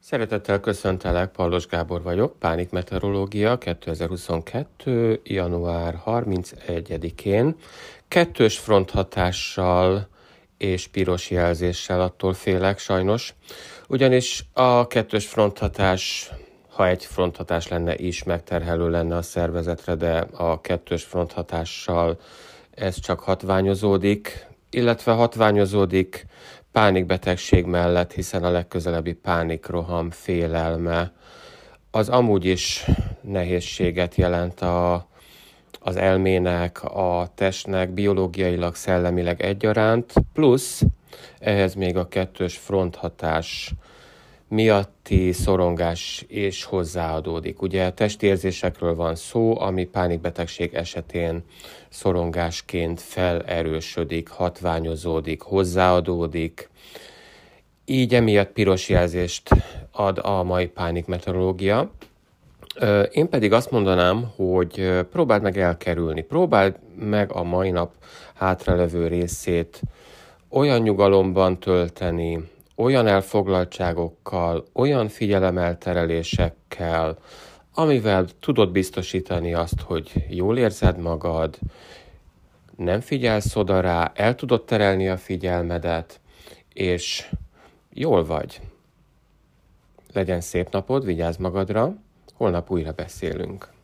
Szeretettel köszöntelek, Pallos Gábor vagyok, Pánik Meteorológia 2022. január 31-én. Kettős fronthatással és piros jelzéssel attól félek sajnos, ugyanis a kettős fronthatás, ha egy fronthatás lenne is, megterhelő lenne a szervezetre, de a kettős fronthatással ez csak hatványozódik, illetve hatványozódik pánikbetegség mellett, hiszen a legközelebbi pánikroham félelme. Az amúgy is nehézséget jelent a, az elmének, a testnek, biológiailag, szellemileg egyaránt, plusz ehhez még a kettős fronthatás miatti szorongás is hozzáadódik. Ugye testérzésekről van szó, ami pánikbetegség esetén szorongásként felerősödik, hatványozódik, hozzáadódik. Így emiatt piros jelzést ad a mai pánikmeteorológia. Én pedig azt mondanám, hogy próbáld meg elkerülni, próbáld meg a mai nap hátralevő részét olyan nyugalomban tölteni, olyan elfoglaltságokkal, olyan figyelemelterelésekkel, amivel tudod biztosítani azt, hogy jól érzed magad, nem figyelsz oda rá, el tudod terelni a figyelmedet, és jól vagy. Legyen szép napod, vigyázz magadra, holnap újra beszélünk.